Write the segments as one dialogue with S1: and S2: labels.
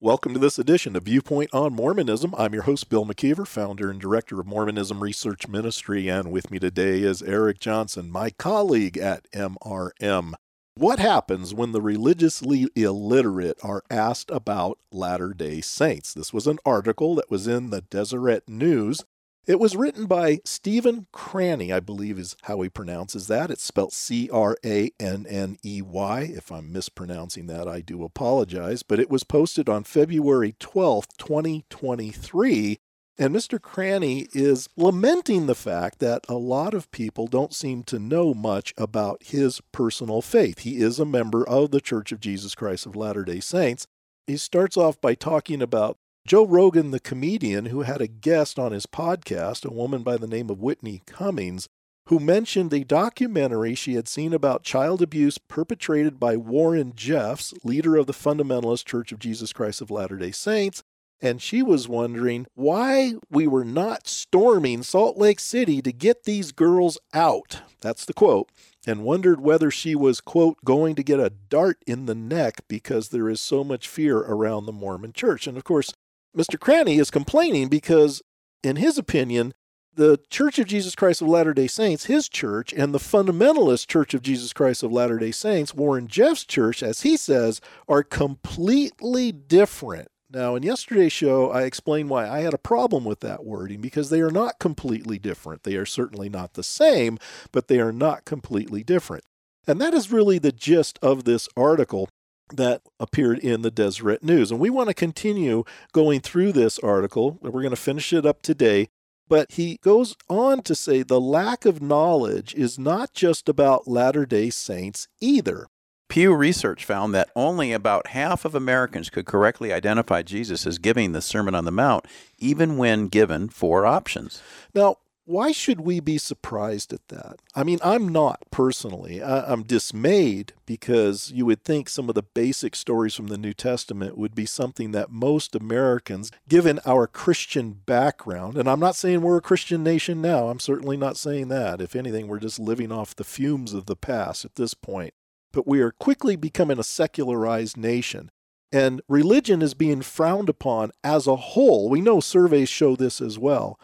S1: Welcome to this edition of Viewpoint on Mormonism. I'm your host, Bill McKeever, founder and director of Mormonism Research Ministry, and with me today is Eric Johnson, my colleague at MRM. What happens when the religiously illiterate are asked about Latter day Saints? This was an article that was in the Deseret News it was written by Stephen Cranney, I believe is how he pronounces that. It's spelled C R A N N E Y. If I'm mispronouncing that, I do apologize. But it was posted on February 12th, 2023. And Mr. Cranney is lamenting the fact that a lot of people don't seem to know much about his personal faith. He is a member of the Church of Jesus Christ of Latter day Saints. He starts off by talking about Joe Rogan, the comedian, who had a guest on his podcast, a woman by the name of Whitney Cummings, who mentioned a documentary she had seen about child abuse perpetrated by Warren Jeffs, leader of the Fundamentalist Church of Jesus Christ of Latter day Saints. And she was wondering why we were not storming Salt Lake City to get these girls out. That's the quote. And wondered whether she was, quote, going to get a dart in the neck because there is so much fear around the Mormon church. And of course, Mr. Cranney is complaining because, in his opinion, the Church of Jesus Christ of Latter day Saints, his church, and the fundamentalist Church of Jesus Christ of Latter day Saints, Warren Jeffs' church, as he says, are completely different. Now, in yesterday's show, I explained why I had a problem with that wording because they are not completely different. They are certainly not the same, but they are not completely different. And that is really the gist of this article that appeared in the Deseret News. And we want to continue going through this article. We're going to finish it up today. But he goes on to say the lack of knowledge is not just about Latter day Saints either.
S2: Pew Research found that only about half of Americans could correctly identify Jesus as giving the Sermon on the Mount, even when given four options.
S1: Now, why should we be surprised at that? I mean, I'm not personally. I, am dismayed because you would think some of the basic stories from the New Testament would be something that most Americans, given our Christian background, and I'm not saying we're a Christian nation now, I'm certainly not saying that. If anything, we're just living off the fumes of the past at this point. But we are quickly becoming a secularized nation. And religion is being frowned upon as a whole. We know surveys show this as well.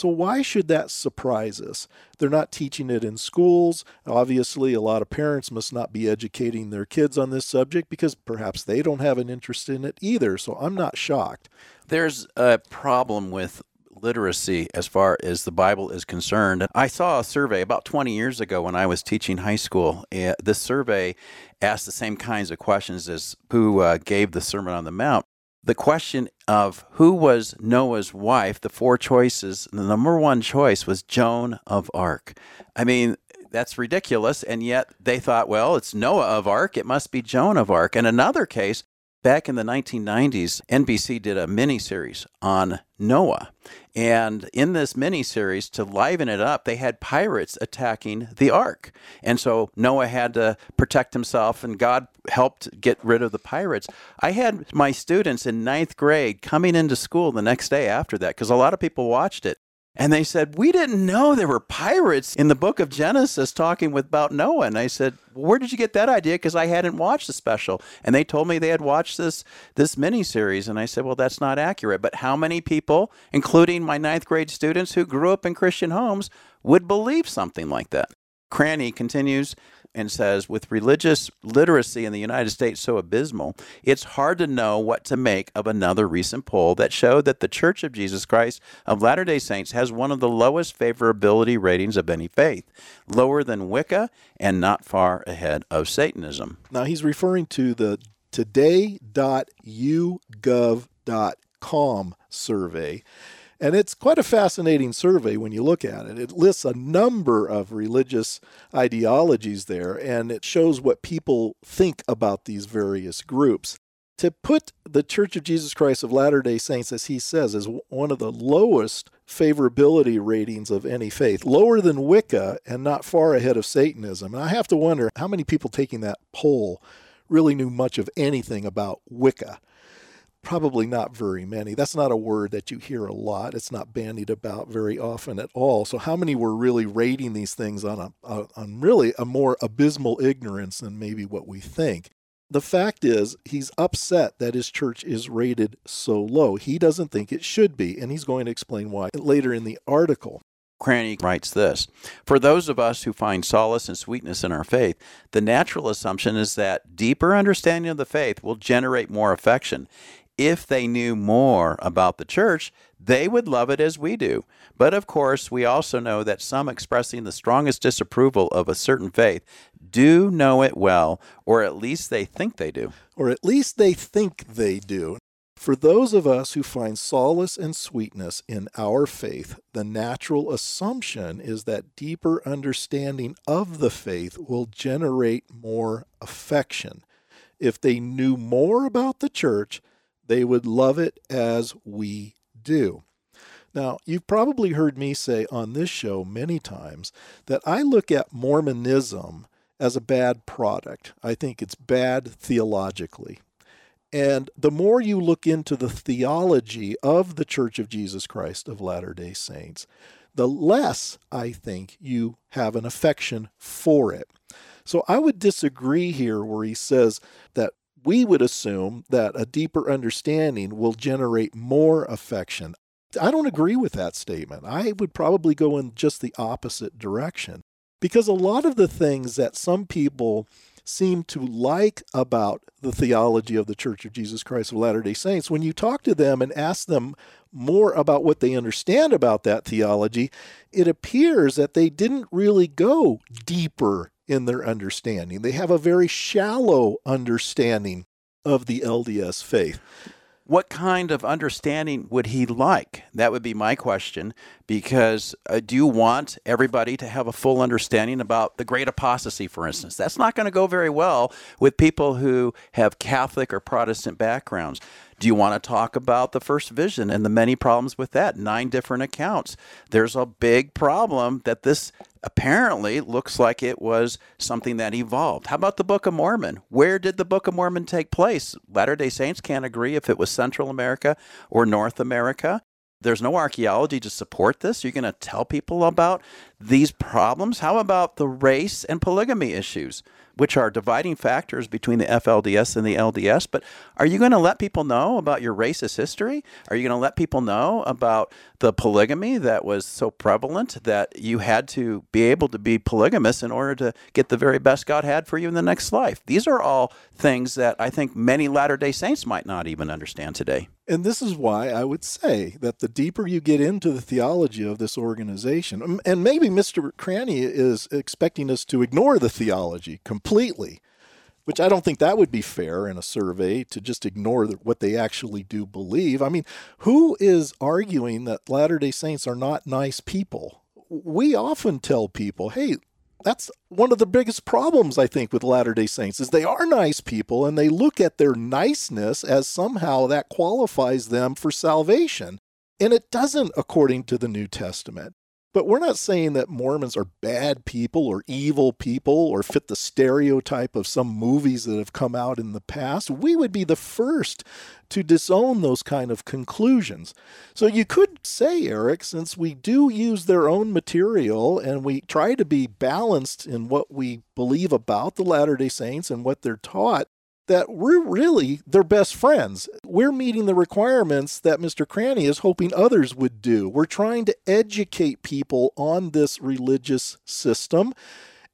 S1: So, why should that surprise us? They're not teaching it in schools. Obviously, a lot of parents must not be educating their kids on this subject because perhaps they don't have an interest in it either. So, I'm not shocked.
S2: There's a problem with literacy as far as the Bible is concerned. I saw a survey about 20 years ago when I was teaching high school. This survey asked the same kinds of questions as who uh, gave the Sermon on the Mount the question of who was Noah's wife, the four choices, the number one choice was Joan of Arc. I mean, that's ridiculous. And yet they thought, well, it's Noah of Arc. It must be Joan of Arc. And another case, Back in the 1990s, NBC did a miniseries on Noah. And in this miniseries, to liven it up, they had pirates attacking the ark. And so Noah had to protect himself, and God helped get rid of the pirates. I had my students in ninth grade coming into school the next day after that because a lot of people watched it. And they said, We didn't know there were pirates in the book of Genesis talking about Noah. And I said, Where did you get that idea? Because I hadn't watched the special. And they told me they had watched this, this miniseries. And I said, Well, that's not accurate. But how many people, including my ninth grade students who grew up in Christian homes, would believe something like that? Cranney continues and says, with religious literacy in the United States so abysmal, it's hard to know what to make of another recent poll that showed that the Church of Jesus Christ of Latter day Saints has one of the lowest favorability ratings of any faith, lower than Wicca and not far ahead of Satanism.
S1: Now, he's referring to the today.yougov.com survey. And it's quite a fascinating survey when you look at it. It lists a number of religious ideologies there, and it shows what people think about these various groups. to put the Church of Jesus Christ of Latter day Saints, as he says, as one of the lowest favorability ratings of any faith, lower than Wicca and not far ahead of Satanism. And I have to wonder how many people taking that poll really knew much of anything about Wicca. Probably not very many. That's not a word that you hear a lot. It's not bandied about very often at all. So, how many were really rating these things on a, a on really a more abysmal ignorance than maybe what we think? the fact is, he's upset that his church is rated so low. He doesn't think it should be, and he's going to explain why later in the article.
S2: Cranney writes this For those of us who find solace and sweetness in our faith, the natural assumption is that deeper understanding of the faith will generate more affection. If they knew more about the church, they would love it as we do. But of course, we also know that some expressing the strongest disapproval of a certain faith do know it well, or at least they think they do.
S1: Or at least they think they do. For those of us who find solace and sweetness in our faith, the natural assumption is that deeper understanding of the faith will generate more affection. If they knew more about the church, they would love it as we do. Now, you've probably heard me say on this show many times that I look at Mormonism as a bad product. I think it's bad theologically. And the more you look into the theology of the Church of Jesus Christ of Latter day Saints, the less I think you have an affection for it. So I would disagree here where he says that we would assume that a deeper understanding will generate more affection. I don't agree with that statement. I would probably go in just the opposite direction. Because a lot of the things that some people seem to like about the theology of the Church of Jesus Christ of Latter day Saints, when you talk to them and ask them more about what they understand about that theology, it appears that they didn't really go deeper in their understanding. They have a very shallow understanding of the LDS faith
S2: what kind of understanding would he like? That would be my question. Because uh, do you want everybody to have a full understanding about the great apostasy, for instance? That's not going to go very well with people who have Catholic or Protestant backgrounds. Do you want to talk about the first vision and the many problems with that? Nine different accounts. There's a big problem that this apparently looks like it was something that evolved. How about the Book of Mormon? Where did the Book of Mormon take place? Latter day Saints can't agree if it was Central America or North America. There's no archaeology to support this. You're going to tell people about these problems? How about the race and polygamy issues? which are dividing factors between the FLDS and the LDS. But are you going to let people know about your racist history? Are you going to let people know about the polygamy that was so prevalent that you had to be able to be polygamous in order to get the very best God had for you in the next life? These are all things that I think many Latter day Saints might not even understand today.
S1: And this is why I would say that the deeper you get into the theology of this organization, and maybe Mr. Cranney is expecting us to ignore the theology completely, which I don't think that would be fair in a survey to just ignore what they actually do believe. I mean, who is arguing that Latter day Saints are not nice people? We often tell people, hey, that's one of the biggest problems I think with Latter-day Saints is they are nice people and they look at their niceness as somehow that qualifies them for salvation. And it doesn't according to the New Testament. But we're not saying that Mormons are bad people or evil people or fit the stereotype of some movies that have come out in the past. We would be the first to disown those kind of conclusions. So you could say, Eric, since we do use their own material and we try to be balanced in what we believe about the Latter day Saints and what they're taught, that we're really their best friends. We're meeting the requirements that Mr. Cranney is hoping others would do. We're trying to educate people on this religious system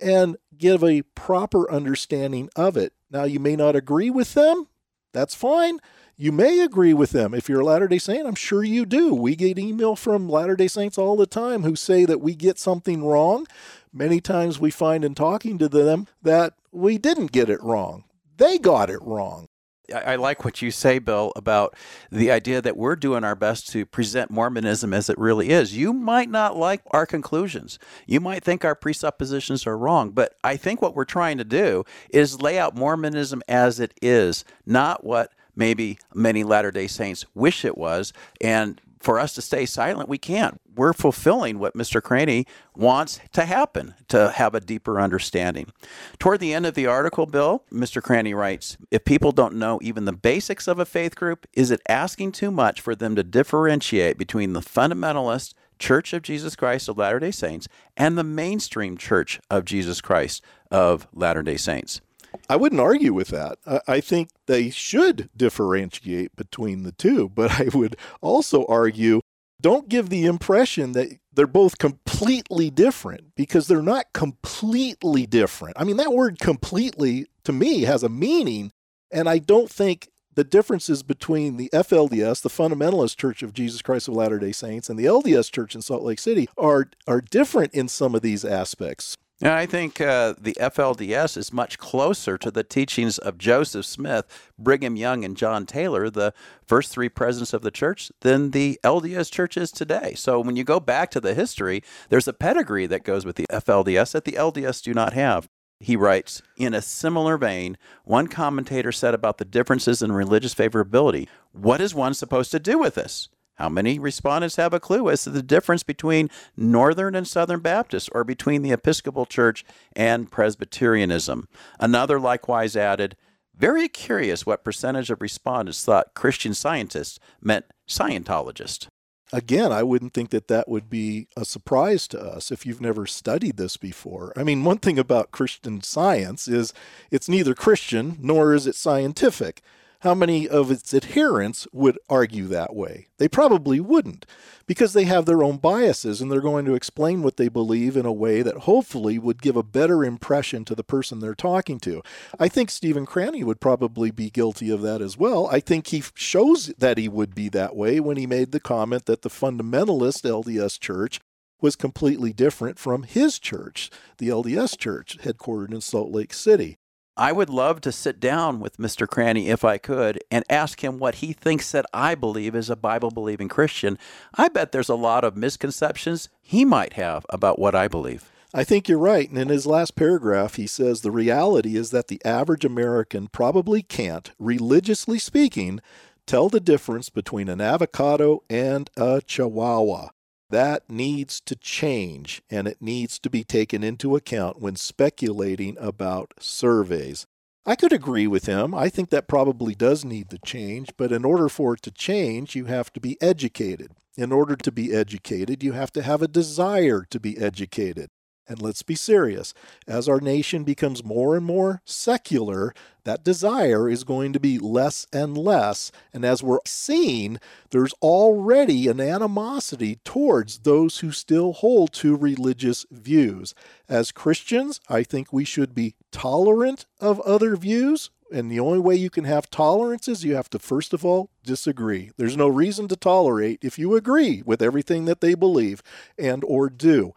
S1: and give a proper understanding of it. Now, you may not agree with them. That's fine. You may agree with them. If you're a Latter day Saint, I'm sure you do. We get email from Latter day Saints all the time who say that we get something wrong. Many times we find in talking to them that we didn't get it wrong they got it wrong.
S2: I like what you say, Bill, about the idea that we're doing our best to present Mormonism as it really is. You might not like our conclusions. You might think our presuppositions are wrong, but I think what we're trying to do is lay out Mormonism as it is, not what maybe many Latter day Saints wish it was. And for us to stay silent, we can't. We're fulfilling what Mr. Cranney wants to happen, to have a deeper understanding. Toward the end of the article, Bill, Mr. Cranney writes If people don't know even the basics of a faith group, is it asking too much for them to differentiate between the fundamentalist Church of Jesus Christ of Latter day Saints and the mainstream Church of Jesus Christ of Latter day Saints?
S1: I wouldn't argue with that. I think they should differentiate between the two, but I would also argue don't give the impression that they're both completely different because they're not completely different. I mean, that word completely to me has a meaning, and I don't think the differences between the FLDS, the Fundamentalist Church of Jesus Christ of Latter-day Saints, and the LDS Church in Salt Lake City are are different in some of these aspects.
S2: And I think uh, the FLDS is much closer to the teachings of Joseph Smith, Brigham Young, and John Taylor, the first three presidents of the church, than the LDS church is today. So when you go back to the history, there's a pedigree that goes with the FLDS that the LDS do not have. He writes, in a similar vein, one commentator said about the differences in religious favorability, what is one supposed to do with this? How many respondents have a clue as to the difference between Northern and Southern Baptists or between the Episcopal Church and Presbyterianism? Another likewise added, very curious what percentage of respondents thought Christian scientists meant Scientologist.
S1: Again, I wouldn't think that that would be a surprise to us if you've never studied this before. I mean, one thing about Christian science is it's neither Christian nor is it scientific how many of its adherents would argue that way? They probably wouldn't, because they have their own biases and they're going to explain what they believe in a way that hopefully would give a better impression to the person they're talking to. I think Stephen Cranney would probably be guilty of that as well. I think he shows that he would be that way when he made the comment that the fundamentalist LDS church was completely different from his church, the LDS church, headquartered in Salt Lake City.
S2: I would love to sit down with Mr. Cranney if I could and ask him what he thinks that I believe as a Bible believing Christian. I bet there's a lot of misconceptions he might have about what I believe.
S1: I think you're right. And in his last paragraph, he says the reality is that the average American probably can't, religiously speaking, tell the difference between an avocado and a chihuahua. That needs to change and it needs to be taken into account when speculating about surveys. I could agree with him. I think that probably does need to change, but in order for it to change, you have to be educated. In order to be educated, you have to have a desire to be educated. And let's be serious. As our nation becomes more and more secular, that desire is going to be less and less. And as we're seeing, there's already an animosity towards those who still hold to religious views. As Christians, I think we should be tolerant of other views. And the only way you can have tolerance is you have to, first of all, disagree. There's no reason to tolerate if you agree with everything that they believe and or do.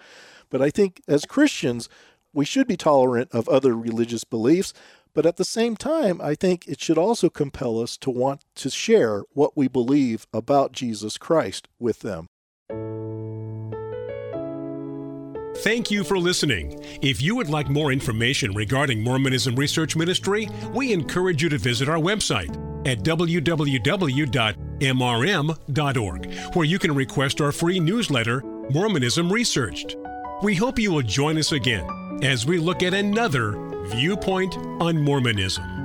S1: But I think as Christians, we should be tolerant of other religious beliefs. But at the same time, I think it should also compel us to want to share what we believe about Jesus Christ with them.
S3: Thank you for listening. If you would like more information regarding Mormonism Research Ministry, we encourage you to visit our website at www.mrm.org, where you can request our free newsletter, Mormonism Researched. We hope you will join us again as we look at another viewpoint on Mormonism.